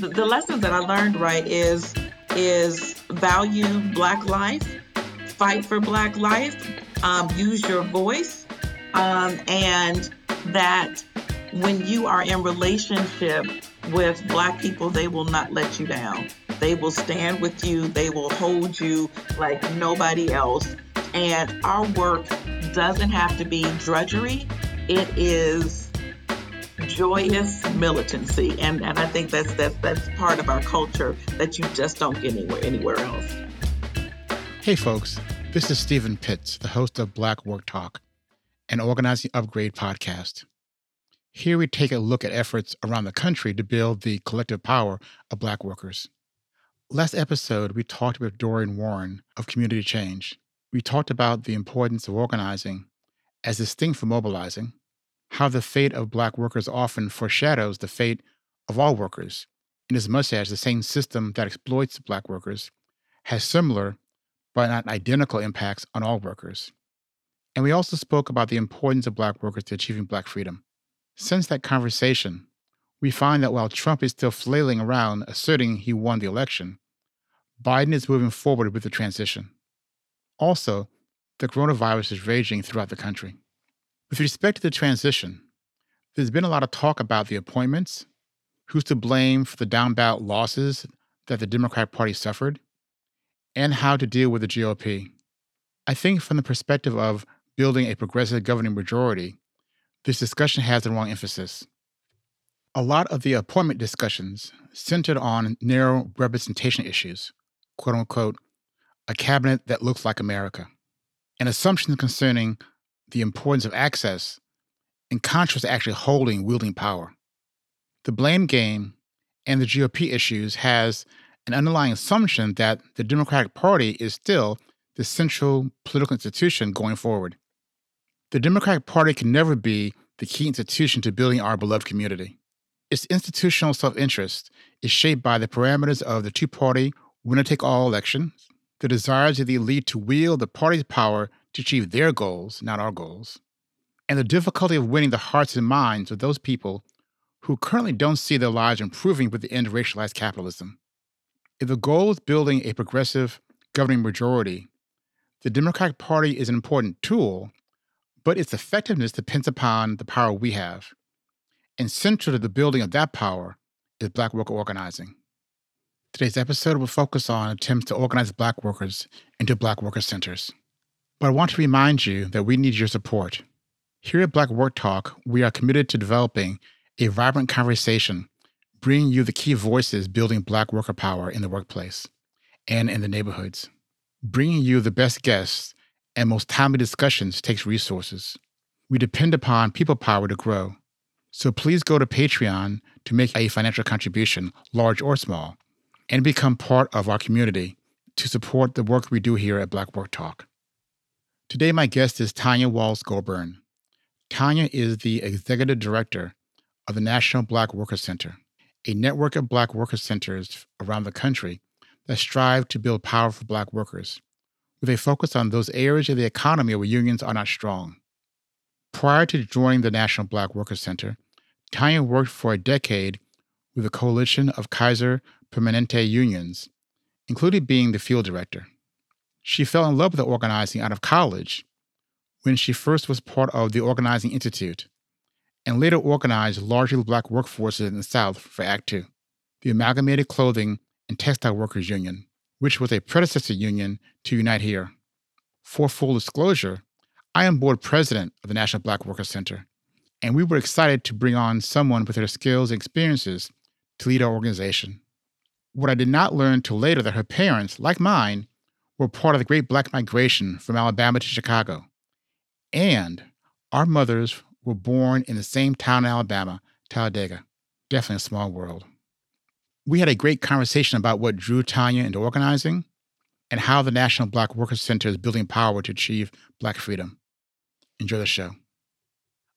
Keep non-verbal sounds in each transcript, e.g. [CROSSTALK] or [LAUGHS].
the, lessons that I learned, right, is is value Black life, fight for Black life, um, use your voice, um, and that when you are in relationship with Black people, they will not let you down. They will stand with you. They will hold you like nobody else. And our work doesn't have to be drudgery. It is joyous militancy. And, and I think that's, that's, that's part of our culture that you just don't get anywhere, anywhere else. Hey, folks. This is Steven Pitts, the host of Black Work Talk, an organizing upgrade podcast. Here we take a look at efforts around the country to build the collective power of Black workers. Last episode, we talked with Dorian Warren of Community Change. We talked about the importance of organizing as distinct from mobilizing, how the fate of Black workers often foreshadows the fate of all workers, inasmuch as the same system that exploits Black workers has similar but not identical impacts on all workers. And we also spoke about the importance of Black workers to achieving Black freedom. Since that conversation, we find that while Trump is still flailing around asserting he won the election, Biden is moving forward with the transition. Also, the coronavirus is raging throughout the country. With respect to the transition, there's been a lot of talk about the appointments, who's to blame for the down ballot losses that the Democratic Party suffered, and how to deal with the GOP. I think from the perspective of building a progressive governing majority, this discussion has the wrong emphasis. A lot of the appointment discussions centered on narrow representation issues, quote unquote, a cabinet that looks like America, and assumptions concerning the importance of access, in contrast to actually holding, wielding power. The blame game and the GOP issues has an underlying assumption that the Democratic Party is still the central political institution going forward. The Democratic Party can never be the key institution to building our beloved community. Its institutional self interest is shaped by the parameters of the two party winner take all elections, the desires of the elite to wield the party's power to achieve their goals, not our goals, and the difficulty of winning the hearts and minds of those people who currently don't see their lives improving with the end of racialized capitalism. If the goal is building a progressive governing majority, the Democratic Party is an important tool, but its effectiveness depends upon the power we have. And central to the building of that power is Black worker organizing. Today's episode will focus on attempts to organize Black workers into Black worker centers. But I want to remind you that we need your support. Here at Black Work Talk, we are committed to developing a vibrant conversation, bringing you the key voices building Black worker power in the workplace and in the neighborhoods. Bringing you the best guests and most timely discussions takes resources. We depend upon people power to grow. So please go to Patreon to make a financial contribution, large or small, and become part of our community to support the work we do here at Black Work Talk. Today, my guest is Tanya Wallace-Gobern. Tanya is the executive director of the National Black Worker Center, a network of Black worker centers around the country that strive to build powerful Black workers with a focus on those areas of the economy where unions are not strong. Prior to joining the National Black Workers Center, Tanya worked for a decade with a coalition of Kaiser Permanente unions, including being the field director. She fell in love with organizing out of college when she first was part of the Organizing Institute and later organized largely black workforces in the South for ACTWU, the Amalgamated Clothing and Textile Workers Union which was a predecessor union to Unite Here. For full disclosure, I am board president of the National Black Workers Center, and we were excited to bring on someone with her skills and experiences to lead our organization. What I did not learn till later that her parents, like mine, were part of the Great Black Migration from Alabama to Chicago. And our mothers were born in the same town in Alabama, Talladega. Definitely a small world. We had a great conversation about what drew Tanya into organizing and how the National Black Workers Center is building power to achieve Black freedom. Enjoy the show.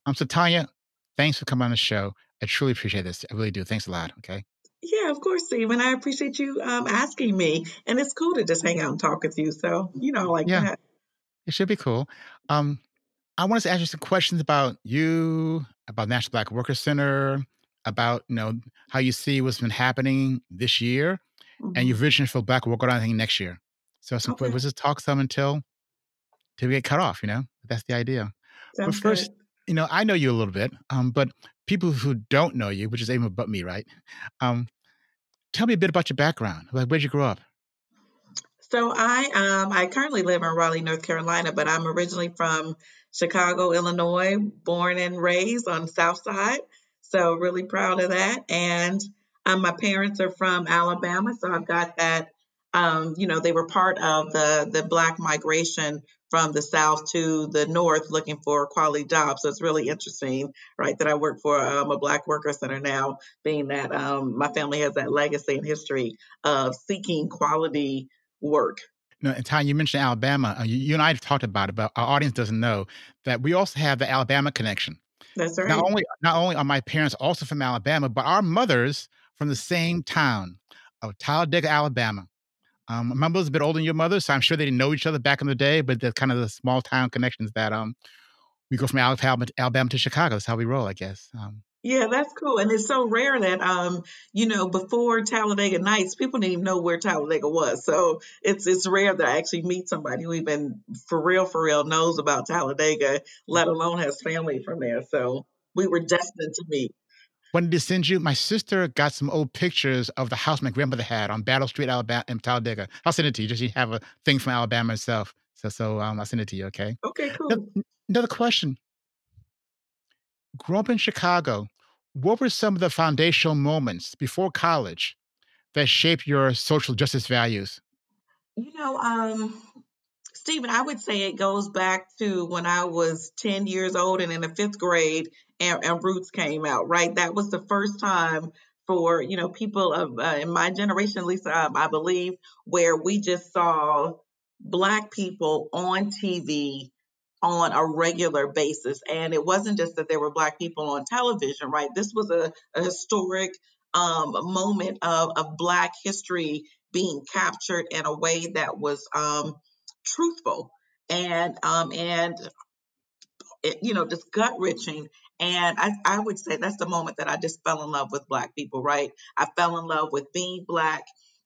Um, so, Tanya, thanks for coming on the show. I truly appreciate this. I really do. Thanks a lot. Okay. Yeah, of course, Steve. And I appreciate you um, asking me. And it's cool to just hang out and talk with you. So, you know, like yeah, that. It should be cool. Um, I wanted to ask you some questions about you, about National Black Workers Center, about you know how you see what's been happening this year mm-hmm. and your vision for Black Work Organizing next year. So some okay. we'll just talk some until till we get cut off. You know, that's the idea. Sounds but first, good. you know, I know you a little bit, um, but people who don't know you, which is even but me, right? Um, tell me a bit about your background. Like, where'd you grow up? So I um I currently live in Raleigh, North Carolina, but I'm originally from Chicago, Illinois, born and raised on South Side. So really proud of that. And um, my parents are from Alabama, so I've got that. Um, you know, they were part of the the Black migration from the South to the North, looking for quality jobs. So it's really interesting, right? That I work for um, a Black worker center now, being that um, my family has that legacy and history of seeking quality work. No, and Ty, you mentioned Alabama. Uh, you, you, and I have talked about it, but our audience doesn't know that we also have the Alabama connection. That's right. Not only not only are my parents also from Alabama, but our mothers from the same town of Talladega, Alabama. Um, my mother's a bit older than your mother, so I'm sure they didn't know each other back in the day, but the kind of the small town connections that um we go from Alabama, Alabama to Chicago. That's how we roll, I guess. Um, yeah, that's cool. And it's so rare that um, you know, before Talladega Nights, people didn't even know where Talladega was. So it's it's rare that I actually meet somebody who even for real, for real knows about Talladega, let alone has family from there. So we were destined to meet. Wanted to send you. My sister got some old pictures of the house my grandmother had on Battle Street, Alabama, in Talladega. I'll send it to you. Just you have a thing from Alabama itself. So, so um, I'll send it to you. Okay. Okay. Cool. Another, another question growing up in Chicago, what were some of the foundational moments before college that shaped your social justice values? You know, um, Stephen, I would say it goes back to when I was 10 years old and in the fifth grade and, and Roots came out, right? That was the first time for, you know, people of uh, in my generation, at least um, I believe, where we just saw Black people on TV on a regular basis. And it wasn't just that there were Black people on television, right? This was a, a historic um, moment of, of Black history being captured in a way that was um, truthful and um, and it, you know just gut wrenching. And I, I would say that's the moment that I just fell in love with Black people, right? I fell in love with being Black.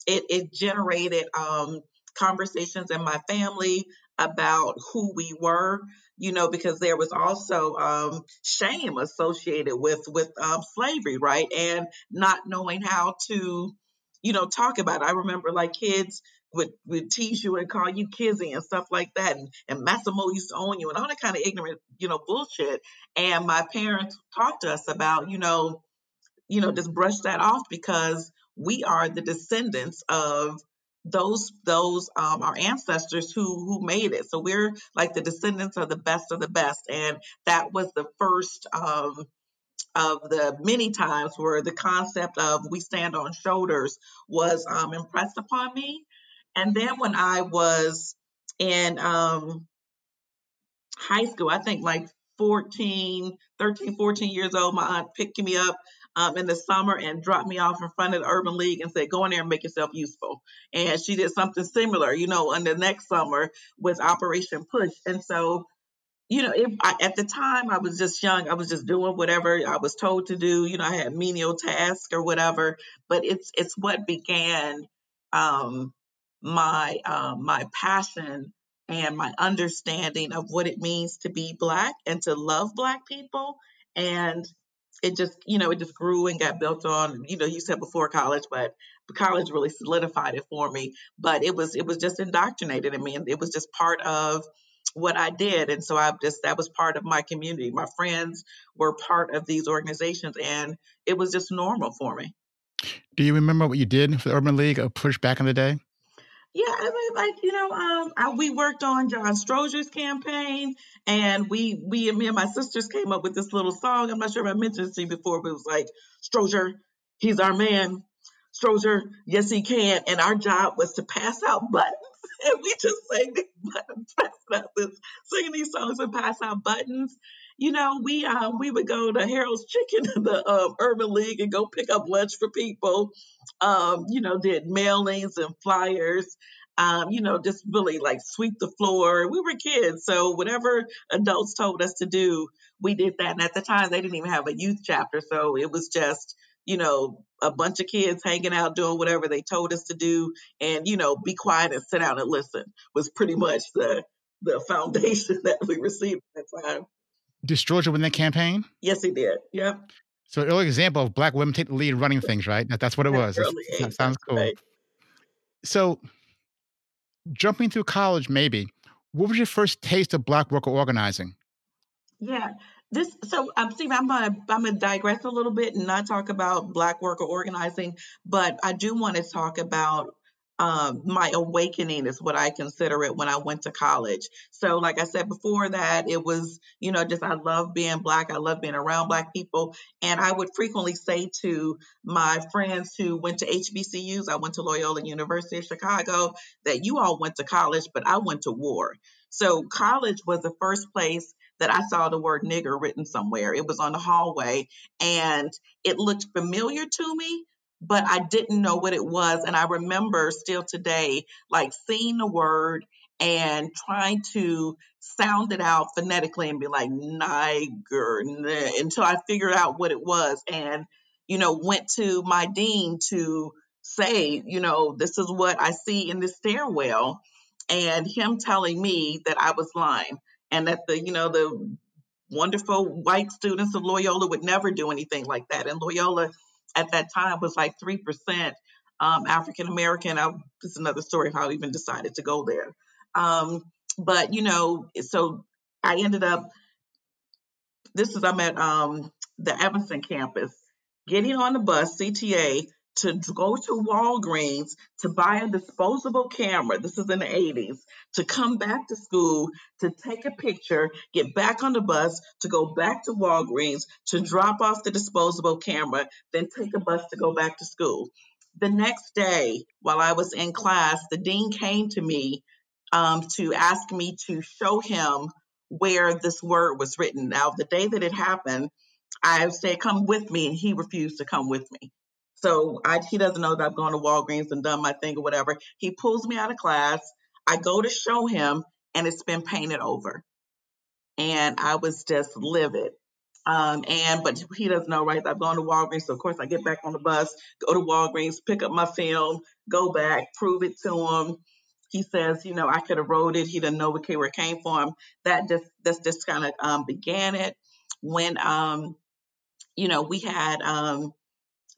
It, it generated um, conversations in my family about who we were you know because there was also um, shame associated with with um, slavery right and not knowing how to you know talk about it i remember like kids would, would tease you and call you kizzy and stuff like that and, and massimo used to own you and all that kind of ignorant you know bullshit and my parents talked to us about you know you know just brush that off because we are the descendants of those those um, our ancestors who who made it. So we're like the descendants of the best of the best, and that was the first um, of the many times where the concept of we stand on shoulders was um, impressed upon me. And then when I was in um, high school, I think like 14, 13, 14 years old, my aunt picked me up um, in the summer and dropped me off in front of the Urban League and said, go in there and make yourself useful. And she did something similar, you know, in the next summer with Operation Push. And so, you know, it, I, at the time I was just young. I was just doing whatever I was told to do. You know, I had menial tasks or whatever. But it's it's what began um, my um, my passion and my understanding of what it means to be black and to love black people. And it just you know it just grew and got built on you know you said before college but college really solidified it for me. But it was it was just indoctrinated in me and it was just part of what I did. And so I just that was part of my community. My friends were part of these organizations and it was just normal for me. Do you remember what you did for the urban league or push back in the day yeah, I mean, like you know, um, I, we worked on John Stroger's campaign, and we, we, me and my sisters came up with this little song. I'm not sure if I mentioned it to you before, but it was like Stroger, he's our man. Stroger, yes, he can. And our job was to pass out [LAUGHS] buttons, and we just sang these [LAUGHS] buttons, singing these songs and pass out buttons. You know, we um, we would go to Harold's Chicken [LAUGHS] the um, Urban League and go pick up lunch for people. Um, you know, did mailings and flyers. um, you know, just really like sweep the floor. We were kids, so whatever adults told us to do, we did that. And at the time, they didn't even have a youth chapter, so it was just you know, a bunch of kids hanging out doing whatever they told us to do and, you know, be quiet and sit down and listen was pretty much the the foundation [LAUGHS] that we received at that time. Did Georgia win that campaign? Yes, he did. Yep. So an early example of black women take the lead running things, right? That, that's what it was. that sounds cool. Right. So jumping through college, maybe, what was your first taste of black worker organizing? Yeah, this so um, Steve, I'm gonna I'm gonna digress a little bit and not talk about Black worker organizing, but I do want to talk about um, my awakening is what I consider it when I went to college. So, like I said before, that it was, you know, just I love being Black. I love being around Black people. And I would frequently say to my friends who went to HBCUs, I went to Loyola University of Chicago, that you all went to college, but I went to war. So, college was the first place that I saw the word nigger written somewhere. It was on the hallway and it looked familiar to me, but I didn't know what it was. And I remember still today, like seeing the word and trying to sound it out phonetically and be like niger until I figured out what it was and you know went to my dean to say you know this is what I see in the stairwell and him telling me that I was lying and that the you know the wonderful white students of Loyola would never do anything like that. And Loyola at that time was like three percent um, African American. Is another story how I even decided to go there. Um, but you know, so I ended up. This is I'm at um, the Evanston campus, getting on the bus CTA to go to Walgreens to buy a disposable camera. This is in the 80s. To come back to school, to take a picture, get back on the bus, to go back to Walgreens, to drop off the disposable camera, then take a bus to go back to school. The next day, while I was in class, the dean came to me um, to ask me to show him where this word was written. Now, the day that it happened, I said, Come with me, and he refused to come with me. So I, he doesn't know that I've gone to Walgreens and done my thing or whatever. He pulls me out of class. I go to show him, and it's been painted over. And I was just livid. Um, and but he doesn't know, right? I've gone to Walgreens, so of course I get back on the bus, go to Walgreens, pick up my film, go back, prove it to him. He says, you know, I could have wrote it. He didn't know where it came from. That just that's just kind of um, began it when um, you know we had um,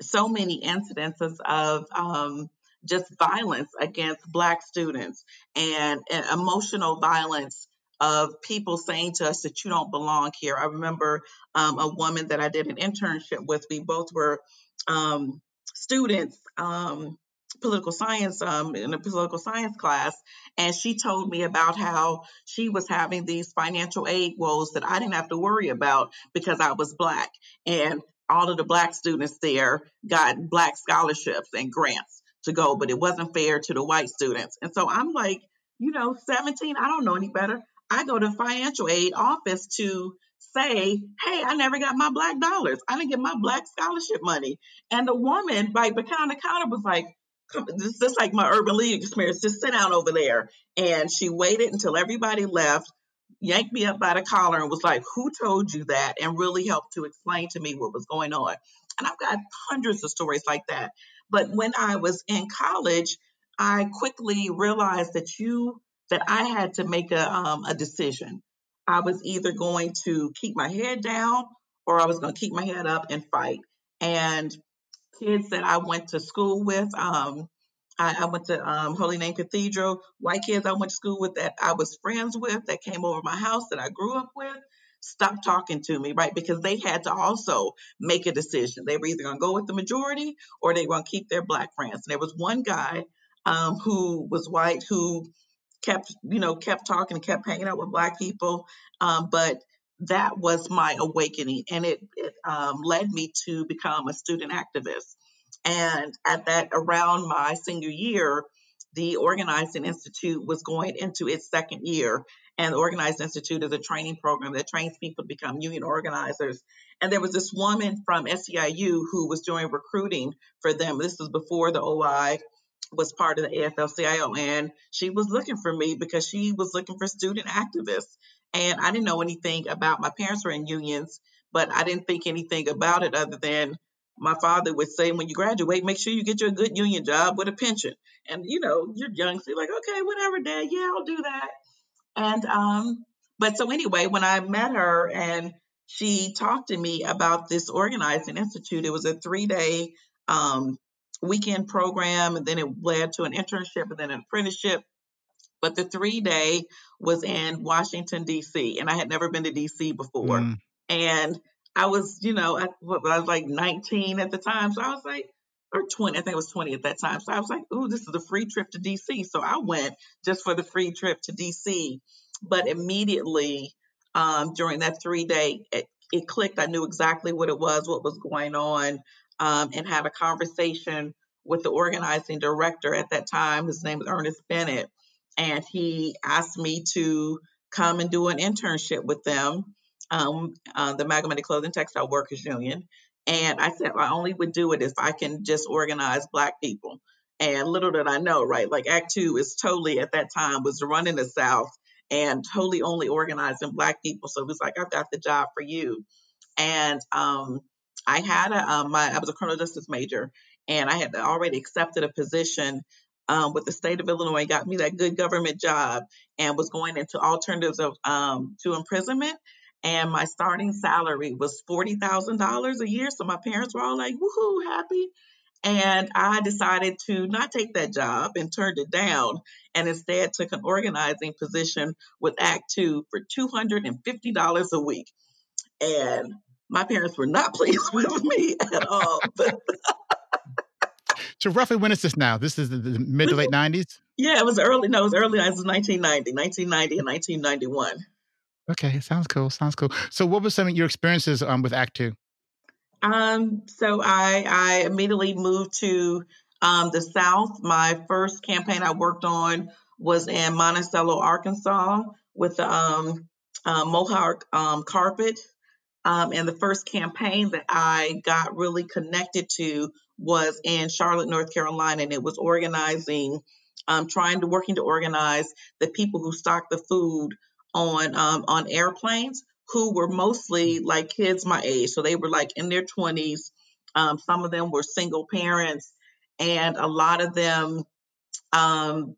so many incidences of um, just violence against Black students and, and, emotional violence of people saying to us that you don't belong here. I remember um, a woman that I did an internship with. We both were um, students, um, political science, um, in a political science class, and she told me about how she was having these financial aid woes that I didn't have to worry about because I was Black. And all of the black students there got black scholarships and grants to go, but it wasn't fair to the white students. And so I'm like, you know, 17, I don't know any better. I go to financial aid office to say, hey, I never got my black dollars. I didn't get my black scholarship money. And the woman, behind the counter was like, this is like my urban league experience. Just sit down over there. And she waited until everybody left yanked me up by the collar and was like, Who told you that? and really helped to explain to me what was going on. And I've got hundreds of stories like that. But when I was in college, I quickly realized that you that I had to make a um, a decision. I was either going to keep my head down or I was going to keep my head up and fight. And kids that I went to school with, um, I, I went to um, Holy Name Cathedral. White kids I went to school with that I was friends with that came over my house that I grew up with stopped talking to me, right? Because they had to also make a decision. They were either going to go with the majority or they were going to keep their black friends. And there was one guy um, who was white who kept, you know, kept talking and kept hanging out with black people. Um, but that was my awakening, and it, it um, led me to become a student activist. And at that, around my senior year, the Organizing Institute was going into its second year. And the Organizing Institute is a training program that trains people to become union organizers. And there was this woman from SEIU who was doing recruiting for them. This was before the OI was part of the AFL-CIO, and she was looking for me because she was looking for student activists. And I didn't know anything about. My parents were in unions, but I didn't think anything about it other than my father would say, when you graduate, make sure you get you a good union job with a pension. And you know, you're young, so you're like, okay, whatever, dad, yeah, I'll do that. And um, but so anyway, when I met her and she talked to me about this organizing institute, it was a three-day um, weekend program, and then it led to an internship and then an apprenticeship. But the three day was in Washington, D.C., and I had never been to D.C. before. Mm. And I was, you know, I, I was like 19 at the time. So I was like, or 20, I think it was 20 at that time. So I was like, ooh, this is a free trip to DC. So I went just for the free trip to DC. But immediately um, during that three day, it, it, clicked. I knew exactly what it was, what was going on, um, and had a conversation with the organizing director at that time. His name was Ernest Bennett. And he asked me to come and do an internship with them um, uh, the Amalgamated Clothing Textile Workers Union. And I said I only would do it if I can just organize Black people. And little did I know, right? Like ACTWU is totally at that time was running the South and totally only organizing Black people. So it was like, I've got the job for you. And um, I had a, um, my, I was a criminal justice major, and I had already accepted a position um, with the state of Illinois, got me that good government job, and was going into alternatives of um, to imprisonment and my starting salary was $40,000 a year. So my parents were all like, woohoo, happy. And I decided to not take that job and turned it down and instead took an organizing position with Act Two for $250 a week. And my parents were not [LAUGHS] pleased with me at all. [LAUGHS] so roughly when is this now? This is the, the mid to late 90s? Yeah, it was early. No, it was early. It was 1990, 1990 and 1991. Okay, sounds cool. Sounds cool. So, what were some of your experiences um, with ACTWU? Um, so I I immediately moved to um, the South. My first campaign I worked on was in Monticello, Arkansas, with the um, uh, Mohawk um, carpet. Um, and the first campaign that I got really connected to was in Charlotte, North Carolina, and it was organizing, um, trying to working to organize the people who stock the food on um, on airplanes who were mostly like kids my age. So they were like in their 20s. Um, some of them were single parents, and a lot of them, um,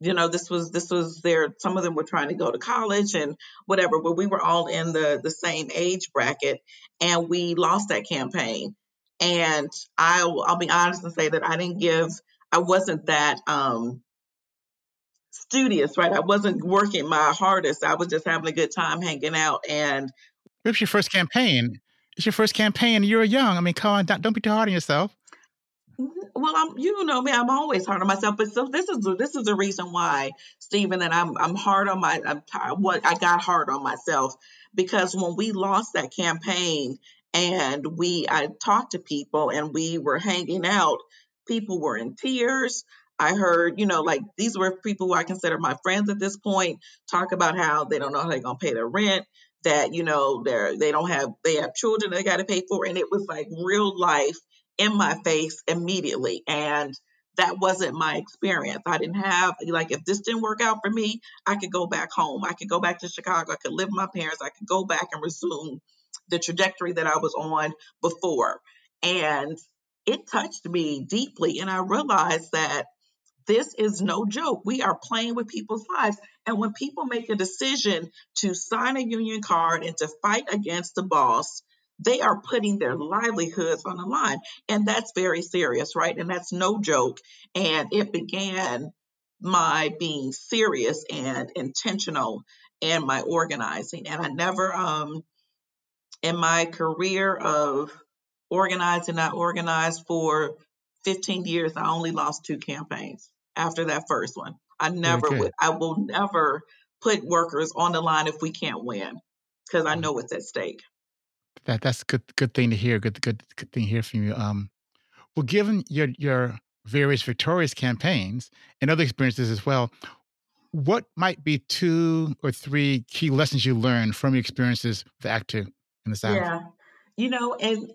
you know, this was this was their. Some of them were trying to go to college and whatever. But we were all in the the same age bracket, and we lost that campaign. And I'll I'll be honest and say that I didn't give. I wasn't that um, studious, right? I wasn't working my hardest. I was just having a good time hanging out. And it was your first campaign. It's your first campaign. You're young. I mean, come on, don't, be too hard on yourself. Mm-hmm. Well, I'm, you know me, I'm always hard on myself, but so this is this is the reason why, Stephen, that I'm I'm hard on my I'm what I got hard on myself because when we lost that campaign and we I talked to people and we were hanging out, people were in tears. I heard, you know, like these were people who I consider my friends at this point talk about how they don't know how they're gonna pay their rent, that you know they're they don't have they have children they got to pay for, and it was like real life in my face immediately, and that wasn't my experience. I didn't have like if this didn't work out for me, I could go back home. I could go back to Chicago. I could live with my parents. I could go back and resume the trajectory that I was on before, and it touched me deeply, and I realized that this is no joke. We are playing with people's lives. And when people make a decision to sign a union card and to fight against the boss, they are putting their livelihoods on the line. And that's very serious, right? And that's no joke. And it began my being serious and intentional and my organizing. And I never, um, in my career of organizing, I organized for 15 years, I only lost two campaigns after that first one. I never would. I will never put workers on the line if we can't win because I mm. know what's at stake. That that's good. Good thing to hear. Good good good thing to hear from you. Um, well, given your your various victorious campaigns and other experiences as well, what might be two or three key lessons you learned from your experiences with ACTWU in the South? Yeah, you know, and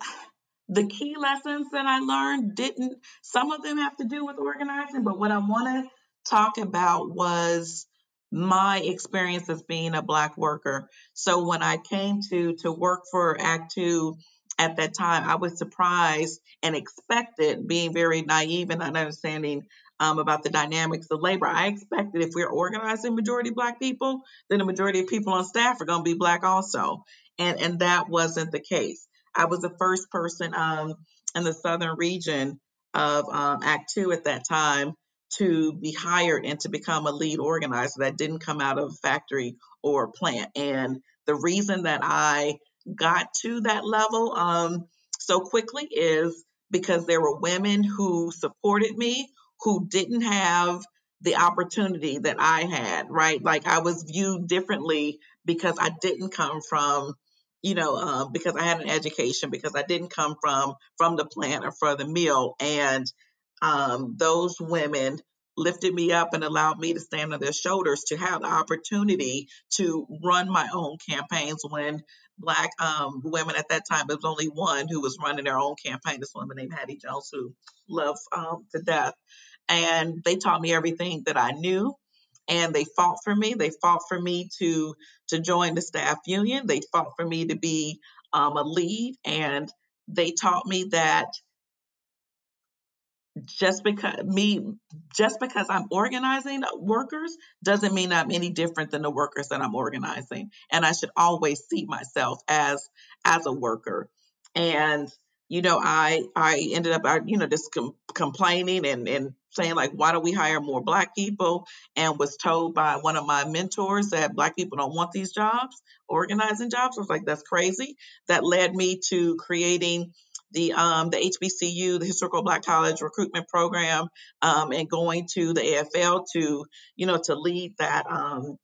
the key lessons that I learned didn't, some of them have to do with organizing, but what I want to talk about was my experience as being a black worker. So when I came to to work for ACTWU at that time, I was surprised and expected, being very naive and understanding um, about the dynamics of labor. I expected if we're organizing majority black people, then the majority of people on staff are going to be black also, and and that wasn't the case. I was the first person um, in the southern region of um, ACTWU at that time to be hired and to become a lead organizer that didn't come out of a factory or a plant. And the reason that I got to that level um, so quickly is because there were women who supported me who didn't have the opportunity that I had, right? Like I was viewed differently because I didn't come from, you know, uh, because I had an education, because I didn't come from from the plant or for the mill, and um, those women lifted me up and allowed me to stand on their shoulders to have the opportunity to run my own campaigns when black um, women at that time there was only one who was running their own campaign this woman named hattie jones who loved um, to death. And they taught me everything that i knew and they fought for me. They fought for me to to join the staff union. They fought for me to be um, a lead and they taught me that just because me just because I'm organizing workers doesn't mean I'm any different than the workers that I'm organizing and I should always see myself as as a worker. And you know I I ended up you know just com- complaining and and saying like why don't we hire more black people and was told by one of my mentors that black people don't want these jobs organizing jobs I was like that's crazy that led me to creating the um, the HBCU, the Historical Black College Recruitment Program, um, and going to the AFL to you know to lead that um,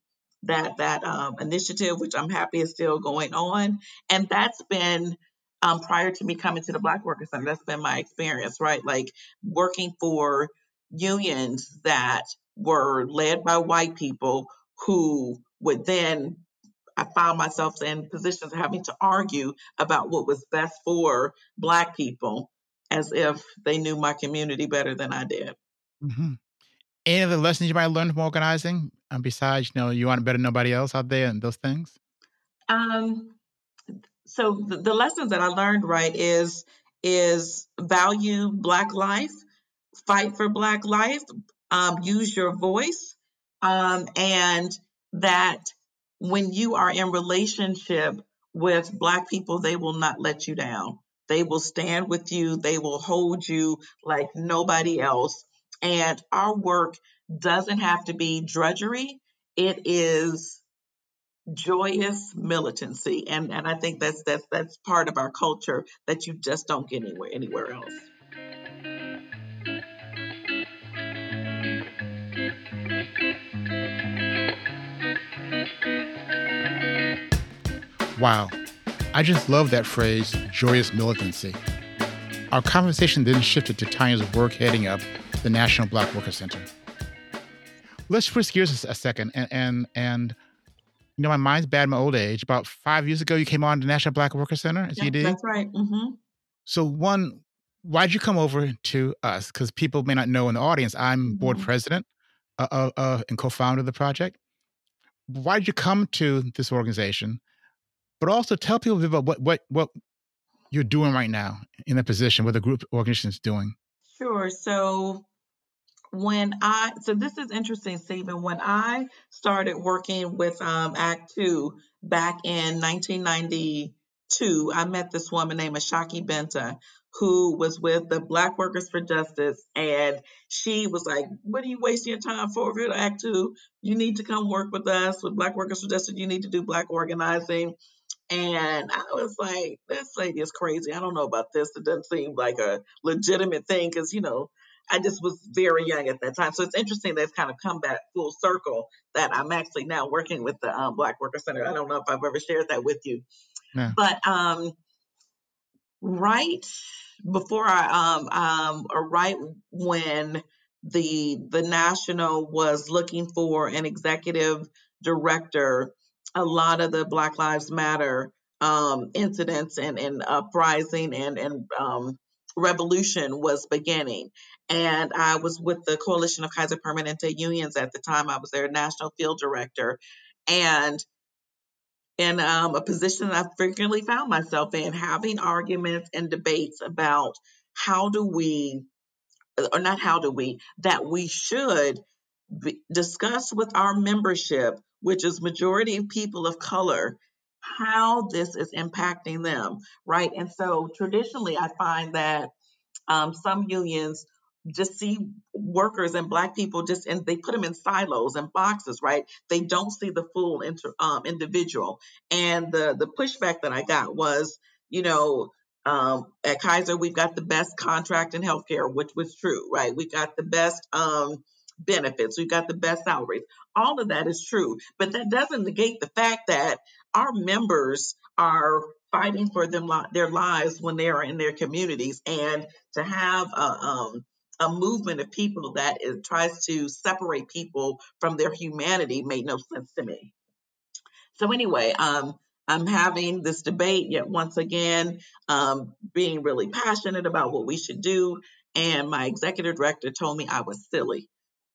that that um, initiative, which I'm happy is still going on, and that's been. Um, prior to me coming to the Black Workers Center, that's been my experience, right? Like working for unions that were led by white people who would then I found myself in positions of having to argue about what was best for Black people as if they knew my community better than I did. Mm-hmm. Any other lessons you might learned from organizing um, besides, you know, you want to better nobody else out there and those things? Um, so the, the lessons that I learned, right, is is value Black life, fight for Black life, um, use your voice, um, and that when you are in relationship with black people they will not let you down. They will stand with you. They will hold you like nobody else. And our work doesn't have to be drudgery. It is joyous militancy. And and i think that's that's that's part of our culture that you just don't get anywhere anywhere else Wow. I just love that phrase, joyous militancy. Our conversation then shifted to Tanya's work heading up the National Black Worker Center. Let's switch gears a second and and and you know my mind's bad in my old age. About five years ago, you came on the National Black Worker Center as yeah, ED. That's right. Mm-hmm. So one, why'd you come over to us? Because people may not know in the audience, I'm mm-hmm. board president uh, uh, uh, and co-founder of the project. Why did you come to this organization? But also tell people about what what what you're doing right now in that position, what the group organization is doing. Sure. So when I so this is interesting, Stephen. When I started working with um, ACTWU back in 1992, I met this woman named Ashaki Binta, who was with the Black Workers for Justice, and she was like, "What are you wasting your time for? If you're ACTWU, you need to come work with us with Black Workers for Justice. You need to do Black organizing." And I was like, this lady is crazy. I don't know about this. It doesn't seem like a legitimate thing because, you know, I just was very young at that time. So it's interesting that it's kind of come back full circle that I'm actually now working with the um, Black Worker Center. I don't know if I've ever shared that with you. Yeah. But um, right before I, um, um, or right when the the national was looking for an executive director a lot of the Black Lives Matter um, incidents and, and uprising and, and um, revolution was beginning. And I was with the Coalition of Kaiser Permanente Unions at the time. I was their national field director. And in um, a position that I frequently found myself in, having arguments and debates about how do we, or not how do we, that we should be, discuss with our membership, which is majority of people of color, how this is impacting them, right? And so traditionally, I find that um, some unions just see workers and black people just and they put them in silos and boxes right? They don't see the full inter, um, individual. And the the pushback that i got was you know um, at kaiser we've got the best contract in healthcare which was true right? We got the best um, benefits we've got the best salaries all of that is true but that doesn't negate the fact that our members are fighting for them their lives when they are in their communities and to have a, um, a movement of people that is, tries to separate people from their humanity made no sense to me. So anyway, um, I'm having this debate yet once again, um, being really passionate about what we should do. And my executive director told me I was silly.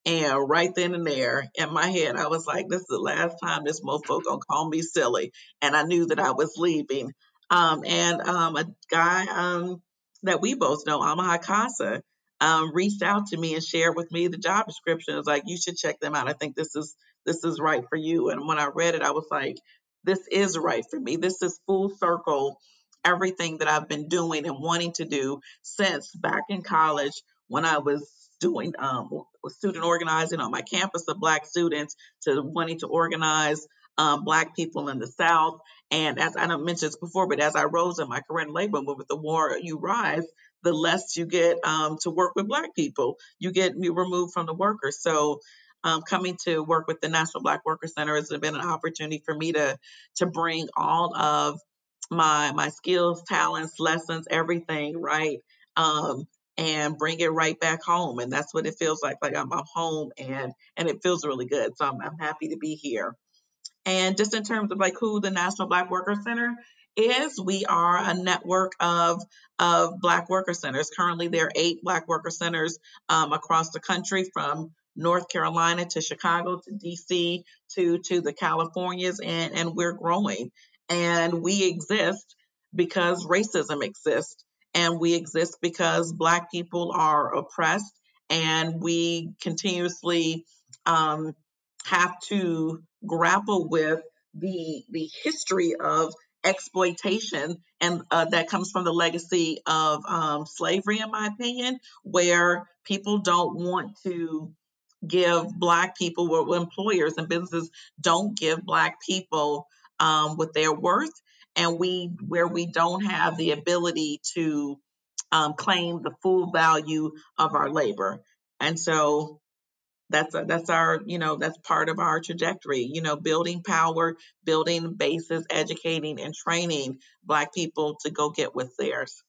And right then and there in my head, I was like, this is the last time this mofo gonna call me silly. And I knew that I was leaving. Um, and um, a guy um, that we both know, Amaha Kassa, um, reached out to me and shared with me the job description. It was like, you should check them out. I think this is this is right for you. And when I read it, I was like, this is right for me. This is full circle everything that I've been doing and wanting to do since back in college when I was doing um, student organizing on my campus of Black students to wanting to organize um, Black people in the South. And as I mentioned this before, but as I rose in my career in labor movement, the more you rise, the less you get um, to work with Black people. You get removed from the workers. So um, coming to work with the National Black Worker Center has been an opportunity for me to to bring all of my my skills, talents, lessons, everything right, um, and bring it right back home. And that's what it feels like. Like I'm, I'm home, and and it feels really good. So I'm, I'm happy to be here. And just in terms of like who the National Black Worker Center is, we are a network of of Black Worker Centers. Currently, there are eight Black Worker Centers um, across the country, from North Carolina to Chicago to DC to to the Californias, and and we're growing. And we exist because racism exists, and we exist because Black people are oppressed, and we continuously um, have to grapple with the the history of exploitation and uh, that comes from the legacy of um, slavery in my opinion where people don't want to give black people where employers and businesses don't give black people um, what they're worth and we where we don't have the ability to um, claim the full value of our labor. And so that's a, that's our you know that's part of our trajectory you know building power building bases educating and training black people to go get what's theirs.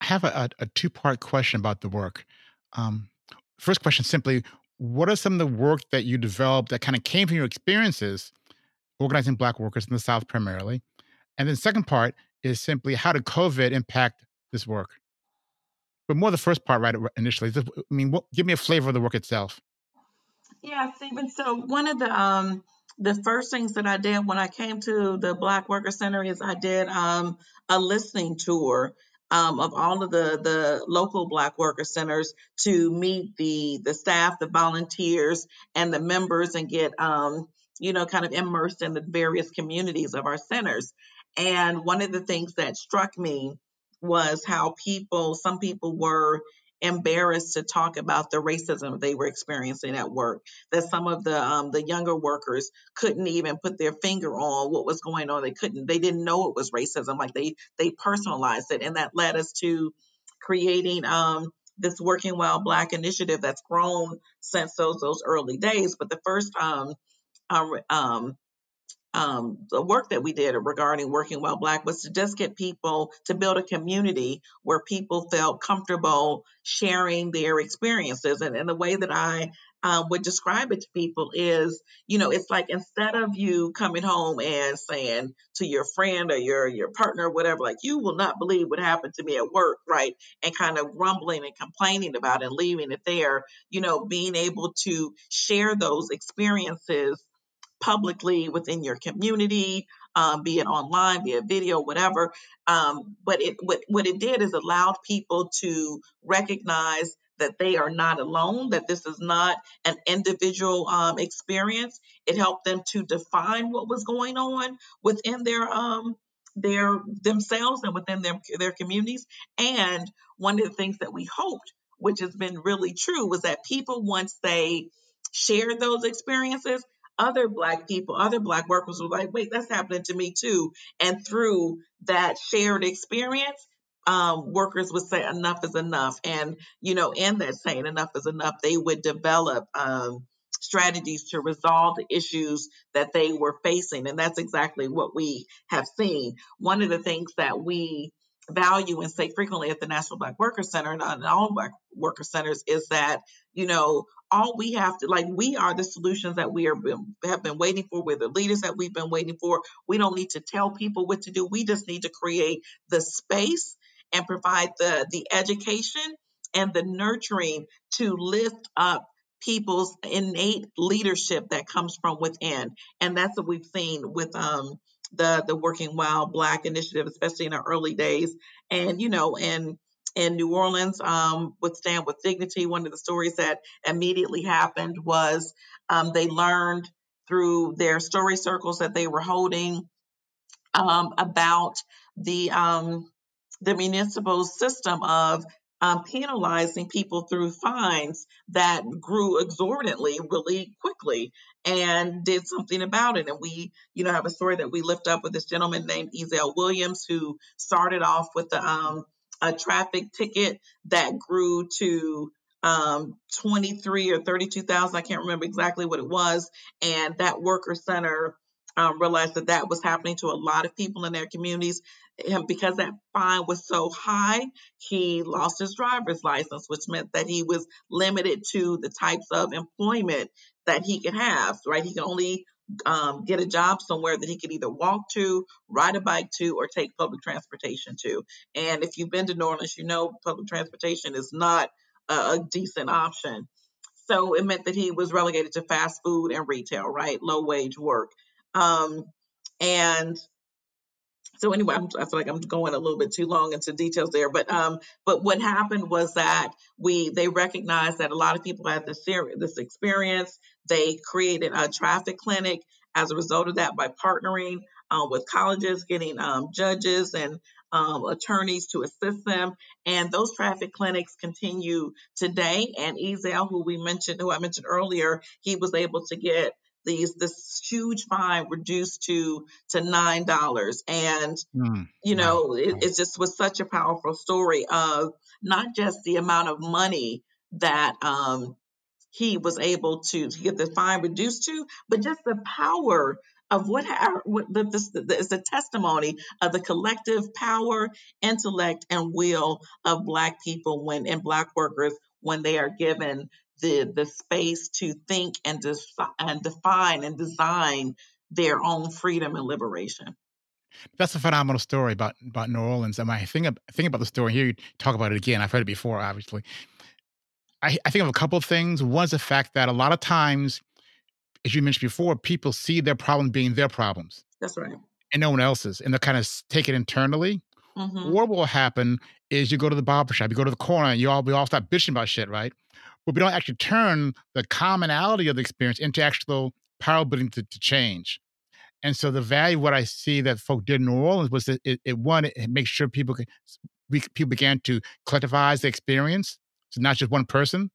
I have a, a two-part question about the work. Um, first question simply what are some of the work that you developed that kind of came from your experiences organizing black workers in the south primarily and then second part is simply how did covid impact this work but more the first part right initially. I mean, what, give me a flavor of the work itself. Yeah, Stephen. So one of the um the first things that I did when I came to the Black Worker Center is I did um a listening tour um, of all of the the local Black Worker Centers to meet the the staff, the volunteers, and the members, and get um you know kind of immersed in the various communities of our centers. And one of the things that struck me was how people, some people were embarrassed to talk about the racism they were experiencing at work. That some of the um, the younger workers couldn't even put their finger on what was going on. They couldn't. They didn't know it was racism. Like they they personalized it, and that led us to creating um, this Working Well Black initiative that's grown since those those early days. But the first um, um, um, the work that we did regarding working well black was to just get people to build a community where people felt comfortable sharing their experiences and, and the way that i um, would describe it to people is, you know, it's like instead of you coming home and saying to your friend or your your partner, or whatever, like you will not believe what happened to me at work, right? And kind of grumbling and complaining about it and leaving it there, you know, being able to share those experiences publicly within your community, um, be it online, be it video, whatever. Um, but it what what it did is allowed people to recognize that they are not alone, that this is not an individual um, experience. It helped them to define what was going on within their um, their themselves and within their their communities. And one of the things that we hoped, which has been really true, was that people once they shared those experiences, other black people, other black workers were like, wait, that's happening to me too. And through that shared experience, um, workers would say enough is enough. And, you know, in that saying enough is enough, they would develop um, strategies to resolve the issues that they were facing. And that's exactly what we have seen. One of the things that we value and say frequently at the National Black Worker Center and all Black Worker Centers is that, you know, all we have to like we are the solutions that we are been, have been waiting for. We're the leaders that we've been waiting for. We don't need to tell people what to do. We just need to create the space and provide the the education and the nurturing to lift up people's innate leadership that comes from within. And that's what we've seen with um the the working while black initiative especially in our early days. And you know and in New Orleans um, with Stand with Dignity. One of the stories that immediately happened was um, they learned through their story circles that they were holding um, about the um, the municipal system of um, penalizing people through fines that grew exorbitantly really quickly and did something about it. And we, you know, have a story that we lift up with this gentleman named Ezell Williams who started off with the um, a traffic ticket that grew to um, 23 or 32,000. I can't remember exactly what it was. And that worker center um, realized that that was happening to a lot of people in their communities. And because that fine was so high, he lost his driver's license, which meant that he was limited to the types of employment that he could have, right? He could only um, get a job somewhere that he could either walk to, ride a bike to, or take public transportation to. And if you've been to New Orleans, you know public transportation is not a, a decent option. So it meant that he was relegated to fast food and retail, right? Low wage work. Um, and so anyway, I'm, I feel like I'm going a little bit too long into details there, but um, but what happened was that we they recognized that a lot of people had this this experience. They created a traffic clinic as a result of that by partnering uh, with colleges, getting um, judges and um, attorneys to assist them. And those traffic clinics continue today. And Ezell, who we mentioned, who I mentioned earlier, he was able to get these this huge fine reduced to to nine dollars and mm, you know wow. it, it just was such a powerful story of not just the amount of money that um he was able to, get the fine reduced to but just the power of what, what the, the, is a testimony of the collective power, intellect, and will of Black people when and Black workers when they are given the the space to think and and define and design their own freedom and liberation. That's a phenomenal story about about New Orleans. I think think about the story here. You talk about it again. I've heard it before, obviously. I, I think of a couple of things. One is the fact that a lot of times, as you mentioned before, people see their problem being their problems. That's right. And no one else's, and they kind of take it internally. Mm-hmm. What will happen is you go to the barber shop, you go to the corner, and you all we all start bitching about shit, right? but we don't actually turn the commonality of the experience into actual power building to, to change. And so the value what I see that folk did in New Orleans was that it, it one, it, makes sure people could, we, people began to collectivize the experience. So not just one person,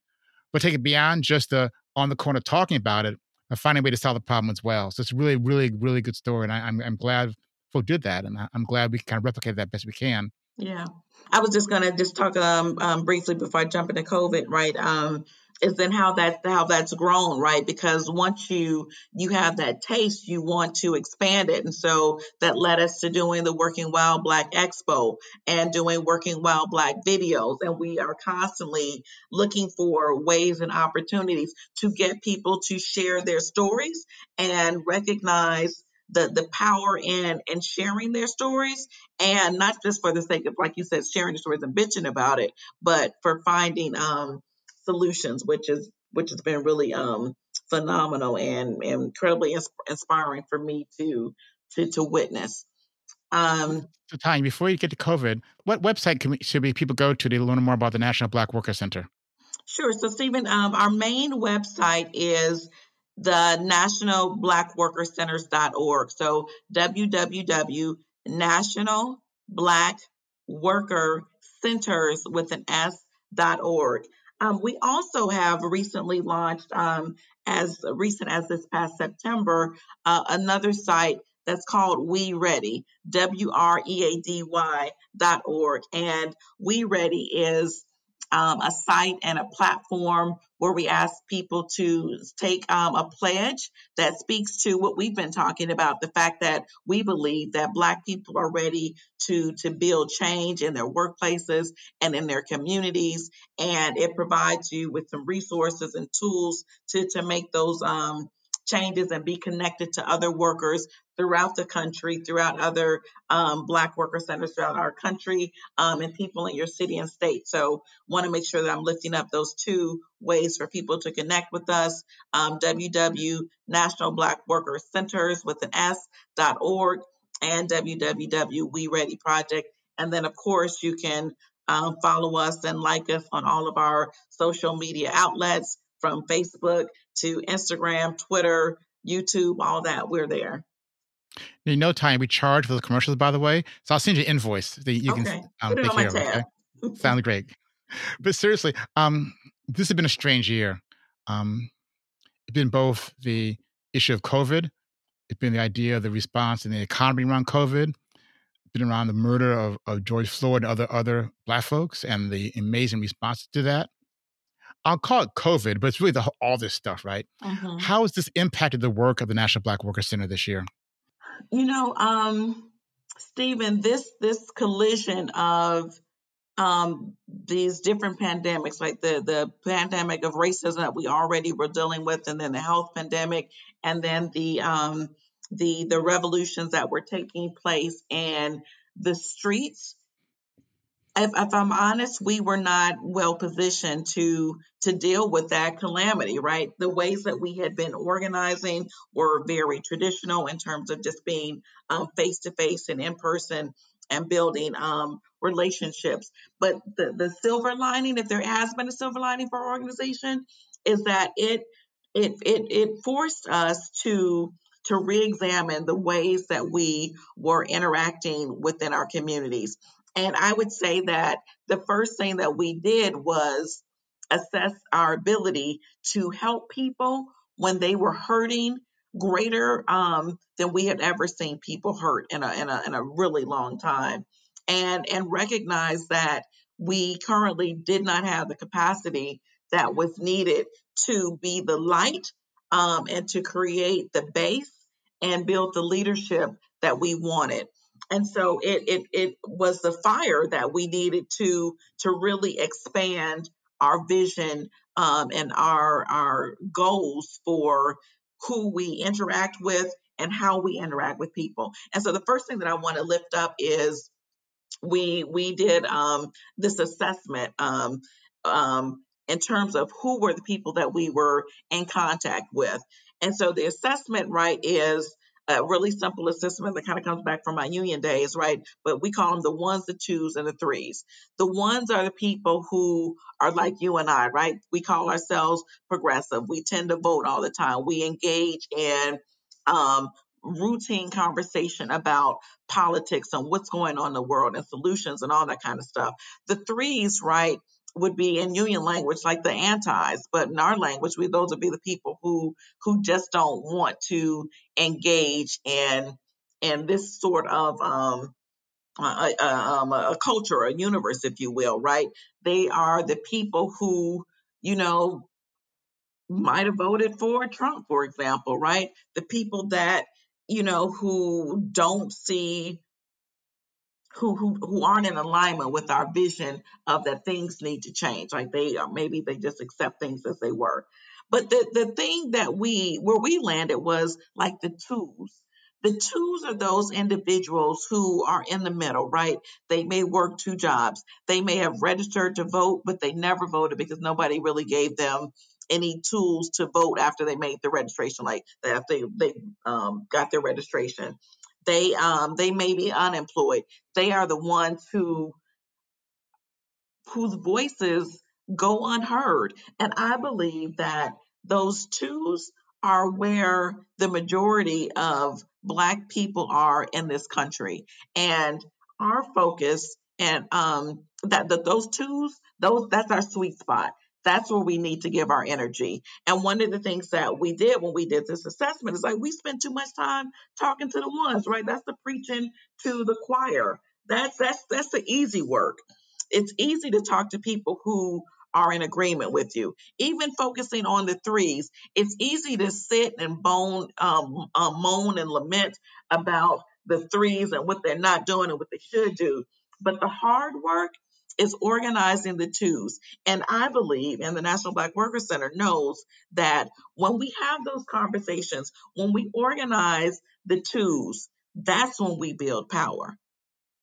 but take it beyond just the on the corner talking about it, and finding a way to solve the problem as well. So it's really, really, really good story. And I, am I'm, I'm glad folk did that. And I, I'm glad we kind of replicate that best we can. Yeah. I was just going to just talk um, um, briefly before I jump into COVID, right? Um, is then how that how that's grown right? Because once you you have that taste you want to expand it. And so that led us to doing the working while black expo and doing working while black videos. And we are constantly looking for ways and opportunities to get people to share their stories and recognize the the power in in sharing their stories. And not just for the sake of like you said sharing the stories and bitching about it but for finding um solutions, which is which has been really um, phenomenal and, and incredibly inspiring for me to to to witness. Um, so, Tanya, before you get to COVID, what website can we, should we, people go to to learn more about the National Black Worker Center? Sure. So, Stephen, um, our main website is the National Black Worker Centers.org. So, www.national Black Worker Centers with an S dot org. Um, we also have recently launched, um, as recent as this past September, uh, another site that's called We Ready, W R E A D Y dot org. And We Ready is um, a site and a platform where we ask people to take um, a pledge that speaks to what we've been talking about the fact that we believe that Black people are ready to, to build change in their workplaces and in their communities. And it provides you with some resources and tools to, to make those um, changes and be connected to other workers throughout the country, throughout other um, Black worker centers throughout our country, um, and people in your city and state. So, want to make sure that I'm lifting up those two ways for people to connect with us. Um, National Black Worker Centers with an S dot org and www We Ready Project. And then, of course, you can um, follow us and like us on all of our social media outlets from Facebook to Instagram, Twitter, YouTube, all that. We're there. In no time, we charge for the commercials, by the way. So I'll send you an invoice that you okay. can um, Put it on my tab. Okay? Sounds great. But seriously, um, this has been a strange year. Um, it's been both the issue of COVID, it's been the idea of the response and the economy around COVID, it's been around the murder of, of George Floyd and other other black folks and the amazing response to that. I'll call it COVID, but it's really the, all this stuff, right? Mm-hmm. How has this impacted the work of the National Black Worker Center this year? You know, um, Stephen, this this collision of um, these different pandemics, like the the pandemic of racism that we already were dealing with, and then the health pandemic, and then the um, the the revolutions that were taking place in the streets if, if, I'm honest, we were not well positioned to to deal with that calamity, right? The ways that we had been organizing were very traditional in terms of just being face to face and in person and building um, relationships. But the, the silver lining, if there has been a silver lining for our organization, is that it it it it forced us to to re-examine the ways that we were interacting within our communities and I would say that the first thing that we did was assess our ability to help people when they were hurting greater um, than we had ever seen people hurt in a, in a, in a really long time. And, and recognize that we currently did not have the capacity that was needed to be the light um, and to create the base and build the leadership that we wanted and so it, it it was the fire that we needed to to really expand our vision um, and our our goals for who we interact with and how we interact with people. And so the first thing that I want to lift up is we we did um, this assessment um, um, in terms of who were the people that we were in contact with. And so the assessment, right, is a really simple assessment that kind of comes back from my union days, right? But we call them the ones, the twos, and the threes. The ones are the people who are like you and I, right? We call ourselves progressive. We tend to vote all the time. We engage in um, routine conversation about politics and what's going on in the world and solutions and all that kind of stuff. The threes, right? Would be in union language like the antis, but in our language, we those would be the people who who just don't want to engage in in this sort of um, a, a, um, a culture, a universe, if you will, right? They are the people who, you know, might have voted for Trump, for example, right? The people that, you know, who don't see who who aren't in alignment with our vision of that things need to change. Like they are maybe they just accept things as they were. But the the thing that we where we landed was like the twos. The twos are those individuals who are in the middle, right? They may work two jobs. They may have registered to vote, but they never voted because nobody really gave them any tools to vote after they made the registration, like after they, they um, got their registration. They um, they may be unemployed. They are the ones who whose voices go unheard. And I believe that those twos are where the majority of Black people are in this country. And our focus and um, that, that those twos, those that's our sweet spot. That's where we need to give our energy. And one of the things that we did when we did this assessment is like we spent too much time talking to the ones, right? That's the preaching to the choir. That's that's that's the easy work. It's easy to talk to people who are in agreement with you. Even focusing on the threes, it's easy to sit and bone, um, um, moan and lament about the threes and what they're not doing and what they should do. But the hard work is organizing the twos. And I believe, and the National Black Workers Center knows that when we have those conversations, when we organize the twos, that's when we build power.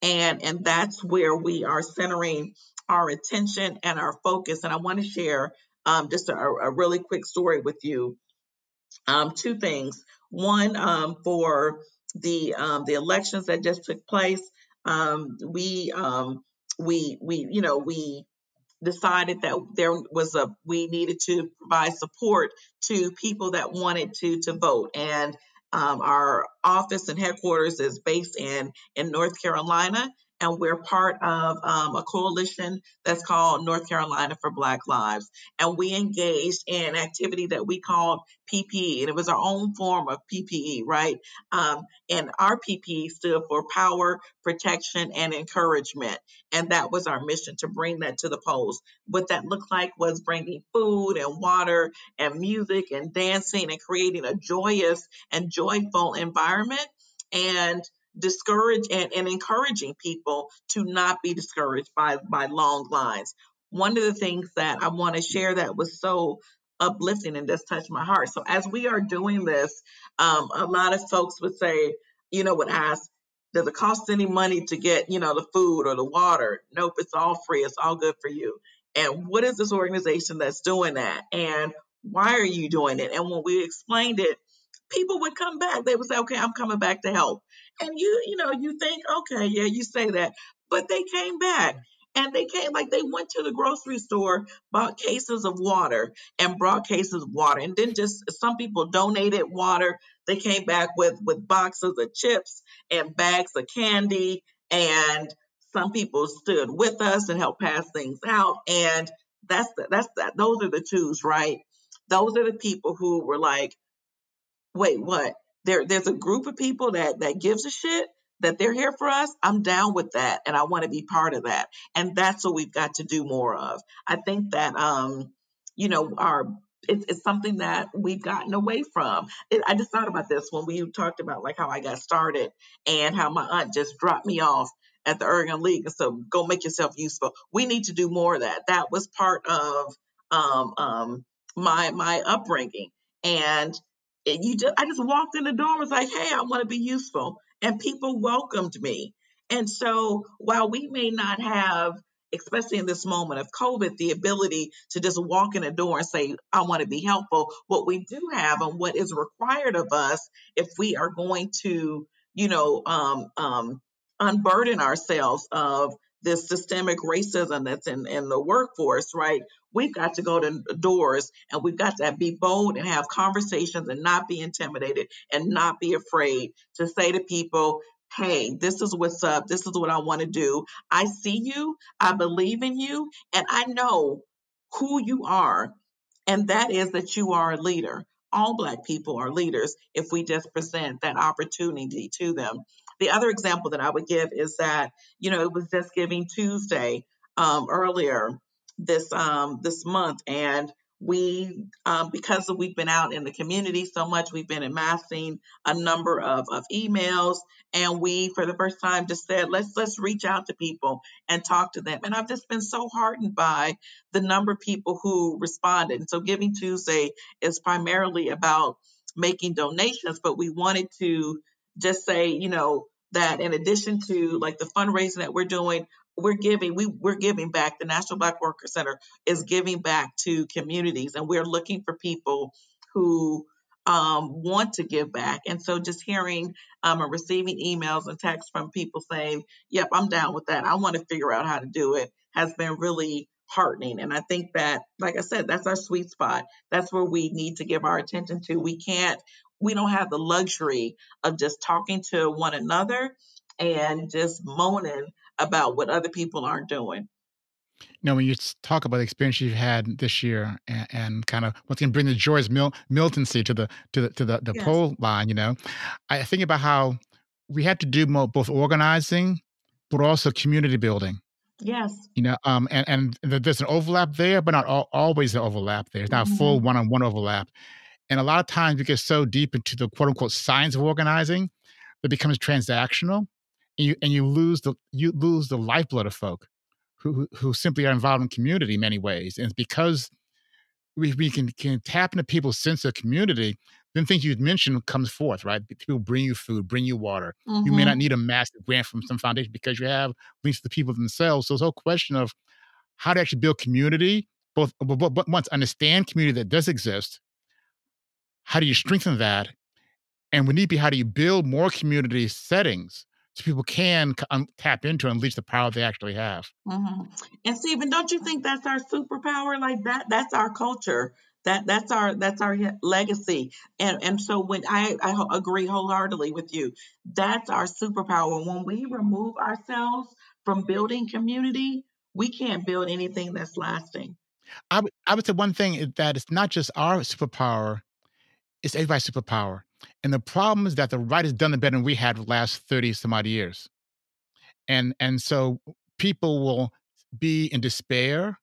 And and that's where we are centering our attention and our focus. And i want to share um, just a, a, really quick story with you. Um, two things. One um, for the um, the elections that just took place um, we um, we we you know we decided that there was a we needed to provide support to people that wanted to to vote. And um, our office and headquarters is based in in North Carolina, and we're part of um, a coalition that's called North Carolina for Black Lives. And we engaged in activity that we called PPE, and it was our own form of PPE, right? Um, and our PPE stood for Power, Protection, and Encouragement. And that was our mission to bring that to the polls. What that looked like was bringing food and water and music and dancing and creating a joyous and joyful environment. And discourage and, and encouraging people to not be discouraged by by long lines. One of the things that I want to share that was so uplifting and just touched my heart. So as we are doing this, um, a lot of folks would say, you know, would ask, does it cost any money to get, you know, the food or the water? Nope, it's all free. It's all good for you. And what is this organization that's doing that? And why are you doing it? And when we explained it, people would come back. They would say, okay, I'm coming back to help. And you, you know, you think, okay, yeah, you say that. But they came back. And they came like they went to the grocery store, bought cases of water and brought cases of water. And then just some people donated water. They came back with with boxes of chips and bags of candy. And some people stood with us and helped pass things out. And that's the, that's that. Those are the twos, right? Those are the people who were like, wait, what? There, there's a group of people that that gives a shit that they're here for us. I'm down with that, and I want to be part of that. And that's what we've got to do more of. I think that, um, you know, our it's, it's something that we've gotten away from. It, I just thought about this when we talked about like how I got started and how my aunt just dropped me off at the Urban League so go make yourself useful. We need to do more of that. That was part of um, um, my my upbringing, and you just I just walked in the door and was like, hey, I want to be useful. And people welcomed me. And so while we may not have, especially in this moment of COVID, the ability to just walk in a door and say, I want to be helpful, what we do have and what is required of us if we are going to, you know, um, um, unburden ourselves of this systemic racism that's in, in the workforce, right? We've got to go to doors and we've got to be bold and have conversations and not be intimidated and not be afraid to say to people, hey, this is what's up. This is what I want to do. I see you. I believe in you. And I know who you are. And that is that you are a leader. All Black people are leaders if we just present that opportunity to them. The other example that I would give is that, you know, it was just Giving Tuesday um, earlier this um, this month, and we um, because we've been out in the community so much we've been amassing a number of, of emails and we for the first time just said let's let's reach out to people and talk to them. And i've just been so heartened by the number of people who responded. And so giving tuesday is primarily about making donations but we wanted to just say you know that in addition to like the fundraising that we're doing we're giving we we're giving back. The national black worker center is giving back to communities and we're looking for people who um, want to give back. And so just hearing um, and receiving emails and texts from people saying yep i'm down with that. I want to figure out how to do it has been really heartening. And i think that like i said that's our sweet spot. That's where we need to give our attention to. We can't we don't have the luxury of just talking to one another and just moaning about what other people aren't doing. You know, when you talk about the experience you've had this year and, and kind of what's going to bring the joyous mil- militancy to the to the to the, the yes. poll line, you know, I think about how we had to do more, both organizing, but also community building. Yes. You know, um, and and there's an overlap there, but not all, always an overlap there. It's not mm-hmm. full one-on-one overlap. And a lot of times we get so deep into the quote unquote science of organizing that becomes transactional and you and you lose the you lose the lifeblood of folk who who simply are involved in community in many ways. And it's because we, we can can tap into people's sense of community, then things you mentioned comes forth, right? People bring you food, bring you water. Mm-hmm. You may not mm-hmm. need a massive grant from some foundation because you have links to the people themselves. So this whole question of how to actually build community, both but, but once understand community that does exist, how do you strengthen that? And when need to be, how do you build more community settings so people can um, tap into and unleash the power they actually have. Mm-hmm. And Stephen, don't you think that's our superpower? Like that, that's our culture. That that's our that's our legacy. And and so when I I agree wholeheartedly with you, that's our superpower. When we remove ourselves from building community, we can't build anything that's lasting. I would I would say one thing is that it's not just our superpower, it's everybody's superpower. And the problem is that the right has done it better than we had the last 30 some odd years. And and so people will be in despair,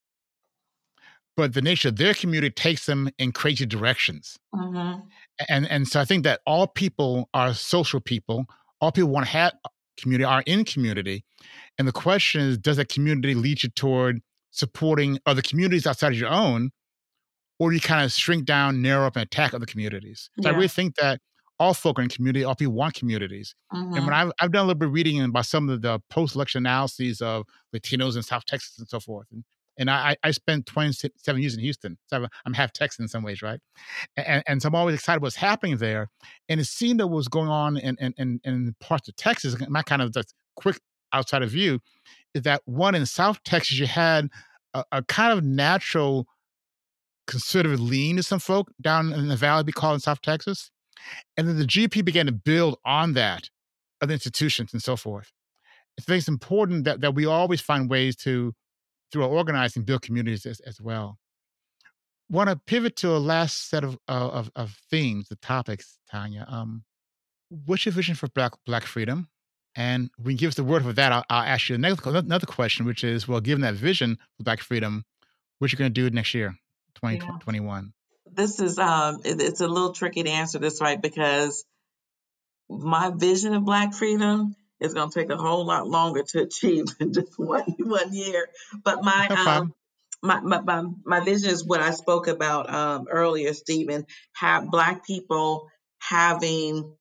but the nature of their community takes them in crazy directions. Mm-hmm. And and so I think that all people are social people. All people want to have community are in community. And the question is, does that community lead you toward supporting other communities outside of your own? Or do you kind of shrink down, narrow up, and attack other communities? So yeah. I really think that all folk are in community, all people want communities. Mm-hmm. And when mm-hmm. I've, I've done a little bit of reading about some of the post-election analyses of Latinos in South Texas and so forth, and and I, I spent 27 years in Houston, so I'm half Texan in some ways, right? And, and so I'm always excited what's happening there. And it seemed that what was going on in, in, in, in parts of Texas, my kind of just quick outside of view, is that one in South Texas, you had a, a kind of natural conservative lean to some folk down in the valley, be called in South Texas. And then the GOP began to build on that, other institutions and so forth. I think it's important that, that we always find ways to, through our organizing, build communities as, as well. Want to pivot to a last set of, of, of themes, the topics, Tanya. Um, what's your vision for Black, Black freedom? And when you give us the word for that, I'll, I'll ask you another, another question, which is, well, given that vision for Black freedom, what are you going to do next year, 2021? Yeah this is um it, it's a little tricky to answer this right because my vision of black freedom is going to take a whole lot longer to achieve than just [LAUGHS] one one year but my um my, my, my, my vision is what I spoke about um, earlier, Stephen. Have black people having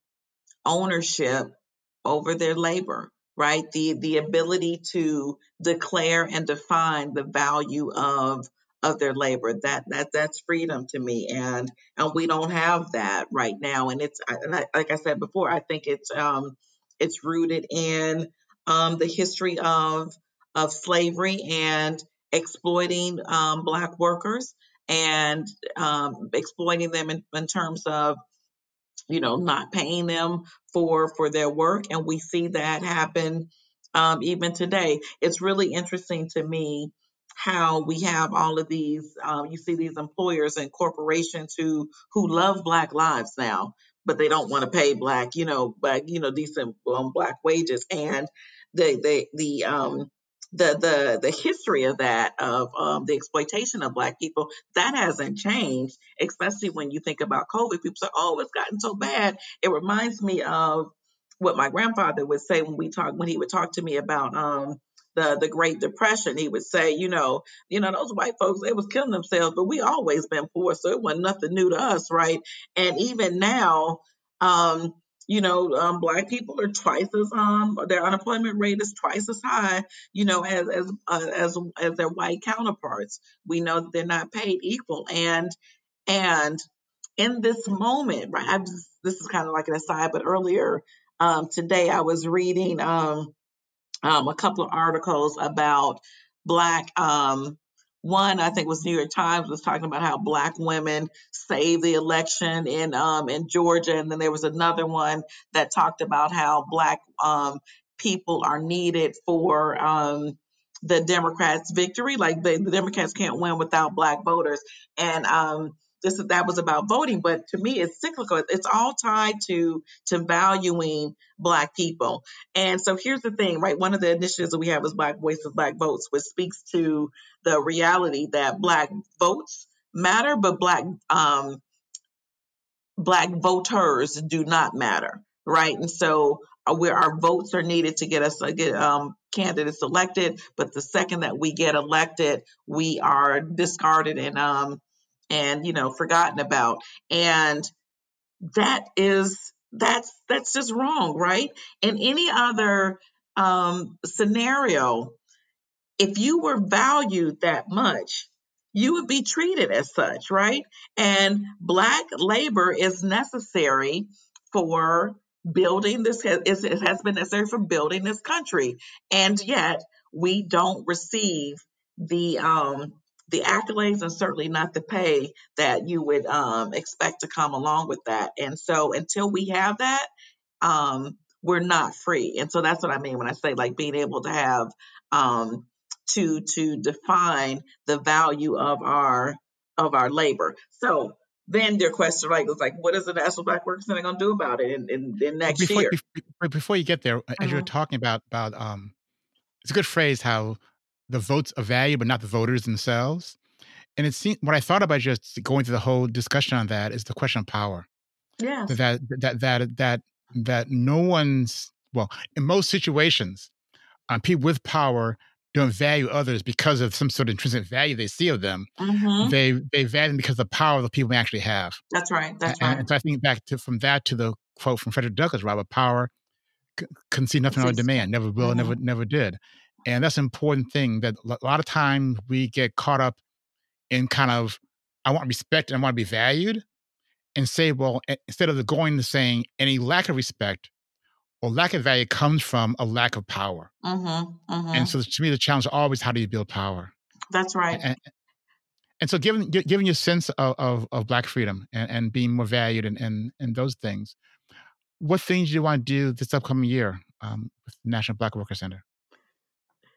ownership over their labor, right? The the ability to declare and define the value of of their labor. That that that's freedom to me, and and we don't have that right now. And it's and I, like I said before, I think it's um it's rooted in um the history of of slavery and exploiting um, black workers and um, exploiting them in, in terms of you know not paying them for for their work and we see that happen um, even today it's really interesting to me how we have all of these um, you see these employers and corporations who who love black lives now but they don't want to pay black you know black you know decent um, black wages. And the the the um the the the history of that of um, the exploitation of black people that hasn't changed especially when you think about covid. People say oh it's gotten so bad. It reminds me of what my grandfather would say when we talk when he would talk to me about um the the Great Depression, he would say, you know, you know, those white folks, they was killing themselves, but we always been poor, so it wasn't nothing new to us, right? And even now, um, you know, um, black people are twice as um their unemployment rate is twice as high, you know, as as uh, as as their white counterparts. We know that they're not paid equal, and and in this moment, right? I just this is kind of like an aside, but earlier um, today I was reading um, um, a couple of articles about black um, one I think was New York Times was talking about how black women saved the election in um, in Georgia, and then there was another one that talked about how black um, people are needed for um, the Democrats' victory. Like the, the Democrats can't win without black voters, and um, this that was about voting, but to me, it's cyclical. It's all tied to to valuing Black people. And so here's the thing, right? One of the initiatives that we have is Black Voices, Black Votes, which speaks to the reality that Black votes matter, but Black um, Black voters do not matter, right? And so uh, where our votes are needed to get us uh, get um, candidates elected, but the second that we get elected, we are discarded and um, and you know forgotten about. And that is that's that's just wrong right? In any other um, scenario if you were valued that much you would be treated as such right? And black labor is necessary for building this it has been necessary for building this country. And yet we don't receive the um the accolades and certainly not the pay that you would um, expect to come along with that. And so until we have that, um, we're not free. And so that's what I mean when I say like being able to have um, to to define the value of our of our labor. So then their question right was like, what is the National Black Workers Center going to do about it in, in, in next before, year? Before, before you get there, as uh-huh. you were mm-hmm. talking about about um, it's a good phrase how the votes of value, but not the voters themselves. And it seemed what I thought about just going through the whole discussion on that is the question of power. Yeah. That that that that that no one's well in most situations, um, people with power don't value others because of some sort of intrinsic value they see of them. Mm-hmm. They they value them because of the power the people actually have. That's right. That's and, right. And so I think back to from that to the quote from Frederick Douglass, Robert Power can see nothing on demand, never will, mm-hmm. never never did. And that's an important thing that a lot of times we get caught up in kind of, I want respect and I want to be valued and say, well, instead of going to saying any lack of respect or lack of value comes from a lack of power. Mm-hmm, mm-hmm. And so to me, the challenge is always how do you build power? That's right. And, and so given, giving you a sense of, of, of Black freedom and, and being more valued and, and, and those things, what things do you want to do this upcoming year um, with National Black Worker Center?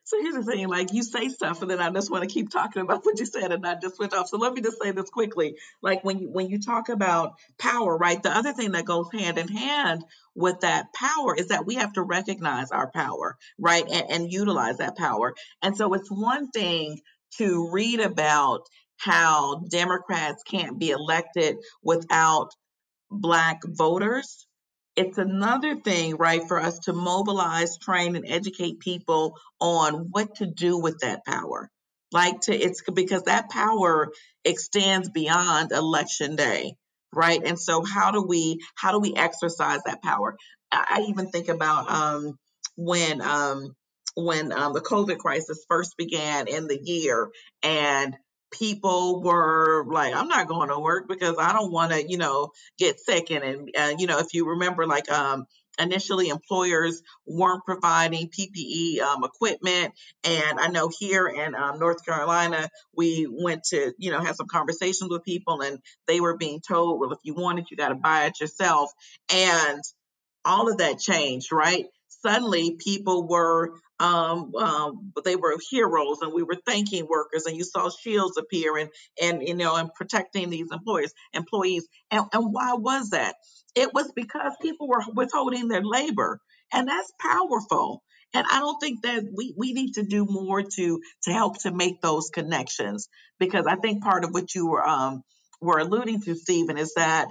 So here's the thing, like you say stuff, and then I just want to keep talking about [LAUGHS] what you said, and not just switch off. So let me just say this quickly. Like when you when you talk about power, right? The other thing that goes hand in hand with that power is that we have to recognize our power, right, and, and utilize that power. And so it's one thing to read about how Democrats can't be elected without black voters it's another thing, right, for us to mobilize, train, and educate people on what to do with that power. Like to it's because that power extends beyond election day, right? And so how do we how do we exercise that power? I, even think about um, when um, when um, the COVID crisis first began in the year, and people were like, I'm not going to work because I don't want to, you know, get sick. And, and uh, you know, if you remember, like, um, initially employers weren't providing PPE um, equipment. And I know here in um, North Carolina, we went to, you know, have some conversations with people and they were being told, well, if you want it, you got to buy it yourself. And all of that changed, right? Suddenly people were um, um, they were heroes and we were thanking workers and you saw shields appear and, and you know, and protecting these employers, employees. And, and why was that? It was because people were withholding their labor and that's powerful. And I don't think that we, we need to do more to to help to make those connections because I think part of what you were um were alluding to, Stephen, is that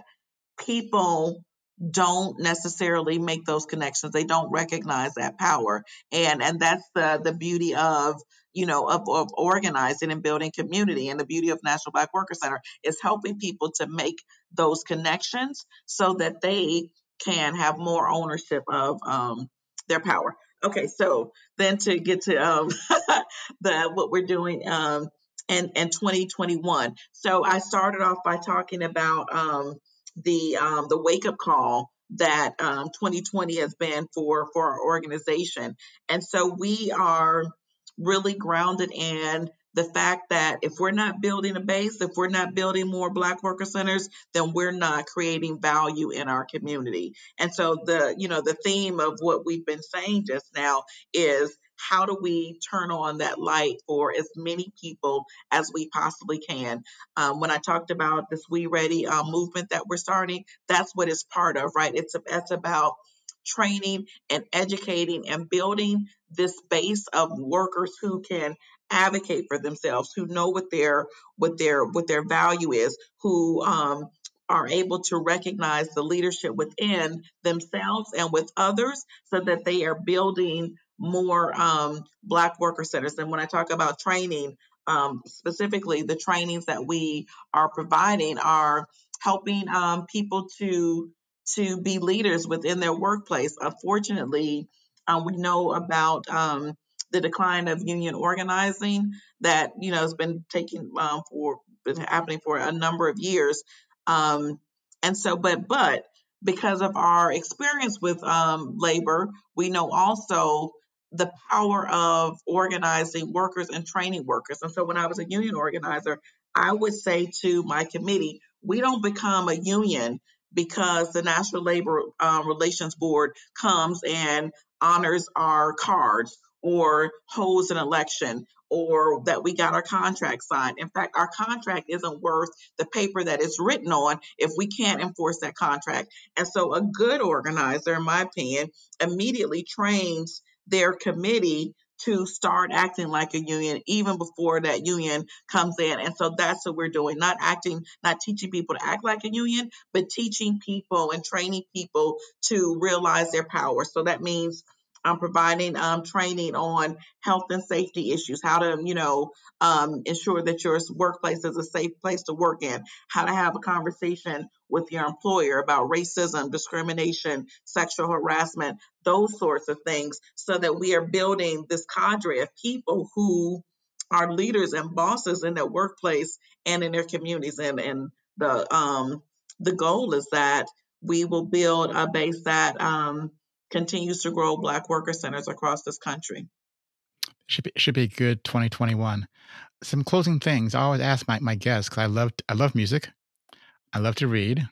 people don't necessarily make those connections. They don't recognize that power. And and that's the the beauty of you know of, of organizing and building community and the beauty of national black worker center is helping people to make those connections so that they can have more ownership of um, their power. Okay so then to get to um, [LAUGHS] the what we're doing um, and in 2021 so i started off by talking about um, the um, the wake up call that um, 2020 has been for for our organization, and so we are really grounded in the fact that if we're not building a base, if we're not building more Black worker centers, then we're not creating value in our community. And so the you know the theme of what we've been saying just now is how do we turn on that light for as many people as we possibly can? Um, when I talked about this We Ready uh, movement that we're starting, that's what it's part of, right? It's, it's about training and educating and building this base of workers who can advocate for themselves who know what their what their what their value is who um, are able to recognize the leadership within themselves and with others so that they are building more um, Black worker centers. And when I talk about training, um, specifically, the trainings that we are providing are helping um, people to to be leaders within their workplace. Unfortunately, uh, we know about um, the decline of union organizing that you know has been taking um, for been happening for a number of years. Um, and so, but but because of our experience with um, labor, we know also the power of organizing workers and training workers. And so when I was a union organizer, I would say to my committee, we don't become a union because the National Labor uh, Relations Board comes and honors our cards or holds an election or that we got our contract signed. In fact, our contract isn't worth the paper that it's written on if we can't enforce that contract. And so a good organizer, in my opinion, immediately trains their committee to start acting like a union even before that union comes in. And so that's what we're doing, not acting, not teaching people to act like a union, but teaching people and training people to realize their power. So that means I'm providing um, training on health and safety issues, how to, you know, um, ensure that your workplace is a safe place to work in, how to have a conversation with your employer about racism, discrimination, sexual harassment, those sorts of things, so that we are building this cadre of people who are leaders and bosses in their workplace and in their communities. And, and the um, the goal is that we will build a base that um, continues to grow Black worker centers across this country. Should be, should be good 2021. Some closing things. I always ask my, my guests because I love I love music. I love to read.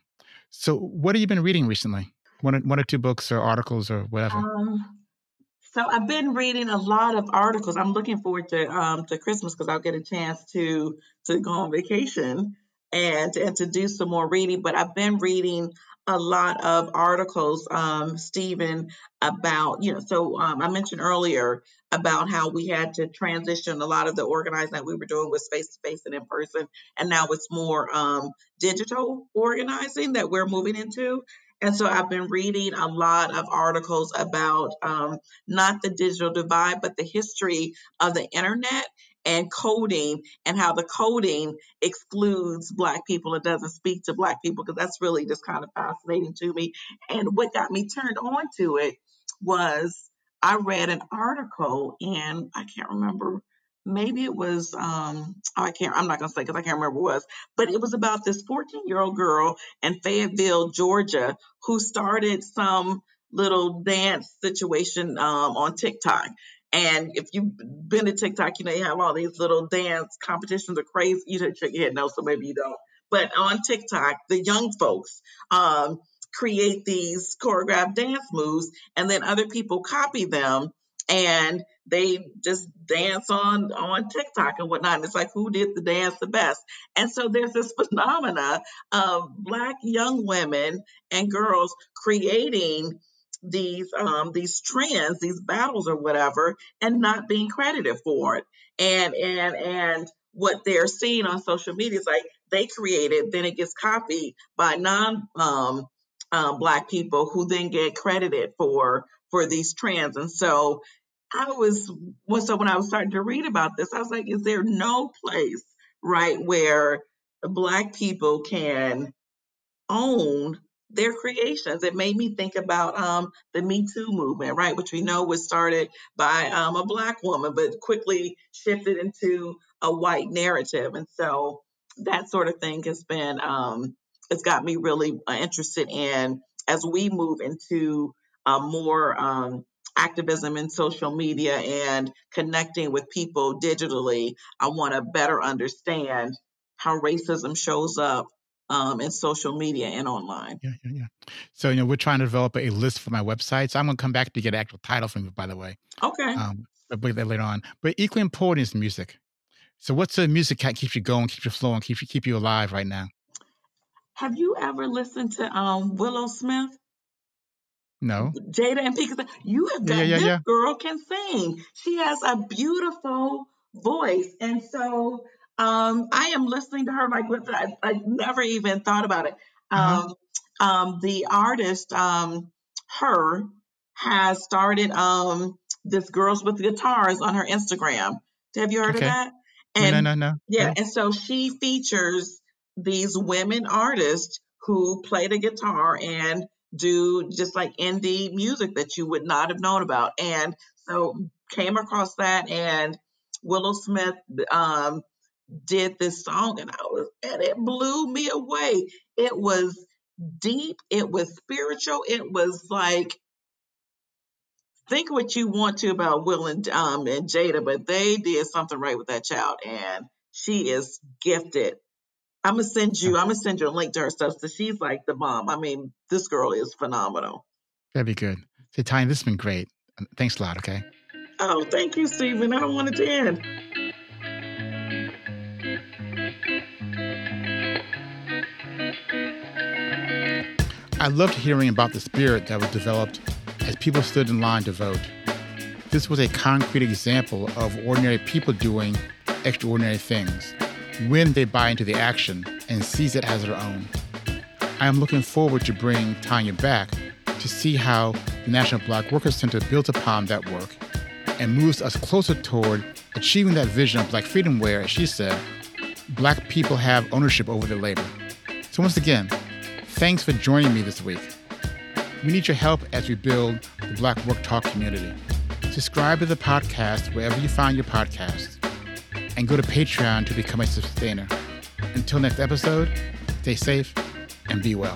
So, what have you been reading recently? One or, one or two books or articles or whatever. Um, so I've been reading a lot of articles. I'm looking forward to um, to Christmas because I'll get a chance to to go on vacation and and to do some more reading. But I've been reading a lot of articles, um, Stephen, about, you know, so um, I mentioned earlier about how we had to transition a lot of the organizing that we were doing was face to face and in person. And now it's more um, digital organizing that we're moving into. And so I've been reading a lot of articles about um, not the digital divide, but the history of the internet and coding and how the coding excludes black people and doesn't speak to black people because that's really just kind of fascinating to me. And what got me turned on to it was i read an article and i can't remember maybe it was um i can't i'm not to say because i can't remember what it was but it was about this 14 year old girl in fayetteville georgia who started some little dance situation um, on tiktok and if you've been to TikTok, you know, you have all these little dance competitions are crazy. You should shake your head no, so maybe you don't. But on TikTok, the young folks um, create these choreographed dance moves, and then other people copy them and they just dance on on TikTok and whatnot. And it's like who did the dance the best. And so there's this [LAUGHS] phenomena of black young women and girls creating these um, these trends, these battles or whatever, and not being credited for it. And and and what they're seeing on social media is like they created, then it gets copied by non um, um, black people who then get credited for for these trends. And so I was so when I was starting to read about this, I was like, is there no place right where black people can own their creations. It made me think about um, the Me Too movement, right, which we know was started by um, a black woman, but quickly shifted into a white narrative. And so that sort of thing has been, um, it's got me really uh, interested in as we move into uh, more um, activism in social media and connecting with people digitally. I want to better understand how racism shows up um, in social media and online. Yeah, yeah, yeah. So, you know, we're trying to develop a list for my website. So I'm going to come back to get an actual title from you, by the way. Okay. Um, I'll bring that later on. But equally important is music. So, what's the music that keeps you going, keeps you flowing, keeps you keep you alive right now? Have you ever listened to um, Willow Smith? No. Jada and Pika. You have got yeah, yeah, this yeah. girl can sing. She has a beautiful voice, and so um, I am listening to her like I, I never even thought about it. Uh-huh. Um, um, the artist, um, her, has started um, this girls with guitars on her Instagram. Have you heard Okay. of that? No, And no, no, no. yeah, no. and so she features these women artists who play the guitar and do just like indie music that you would not have known about. And so came across that and Willow Smith um did this song and I was and it blew me away. It was deep, it was spiritual, it was like think what you want to about Will and um and Jada, but they did something right with that child and she is gifted. I'm gonna send you. I'm gonna send you a link to her stuff. So she's like the mom. I mean, this girl is phenomenal. That'd be good. Say, Tanya, this has been great. Thanks a lot, okay? Oh, thank you, Steven. I don't want it to end. I loved hearing about the spirit that was developed as people stood in line to vote. This was a concrete example of ordinary people doing extraordinary things when they buy into the action and seize it as their own. I am looking forward to bringing Tanya back to see how the National Black Workers Center builds upon that work and moves us closer toward achieving that vision of Black freedom where, as she said, Black people have ownership over their labor. So, once again, thanks for joining me this week. We need your help as we build the Black Work Talk community. Subscribe to the podcast wherever you find your podcasts and go to Patreon to become a sustainer. Until next episode, stay safe and be well.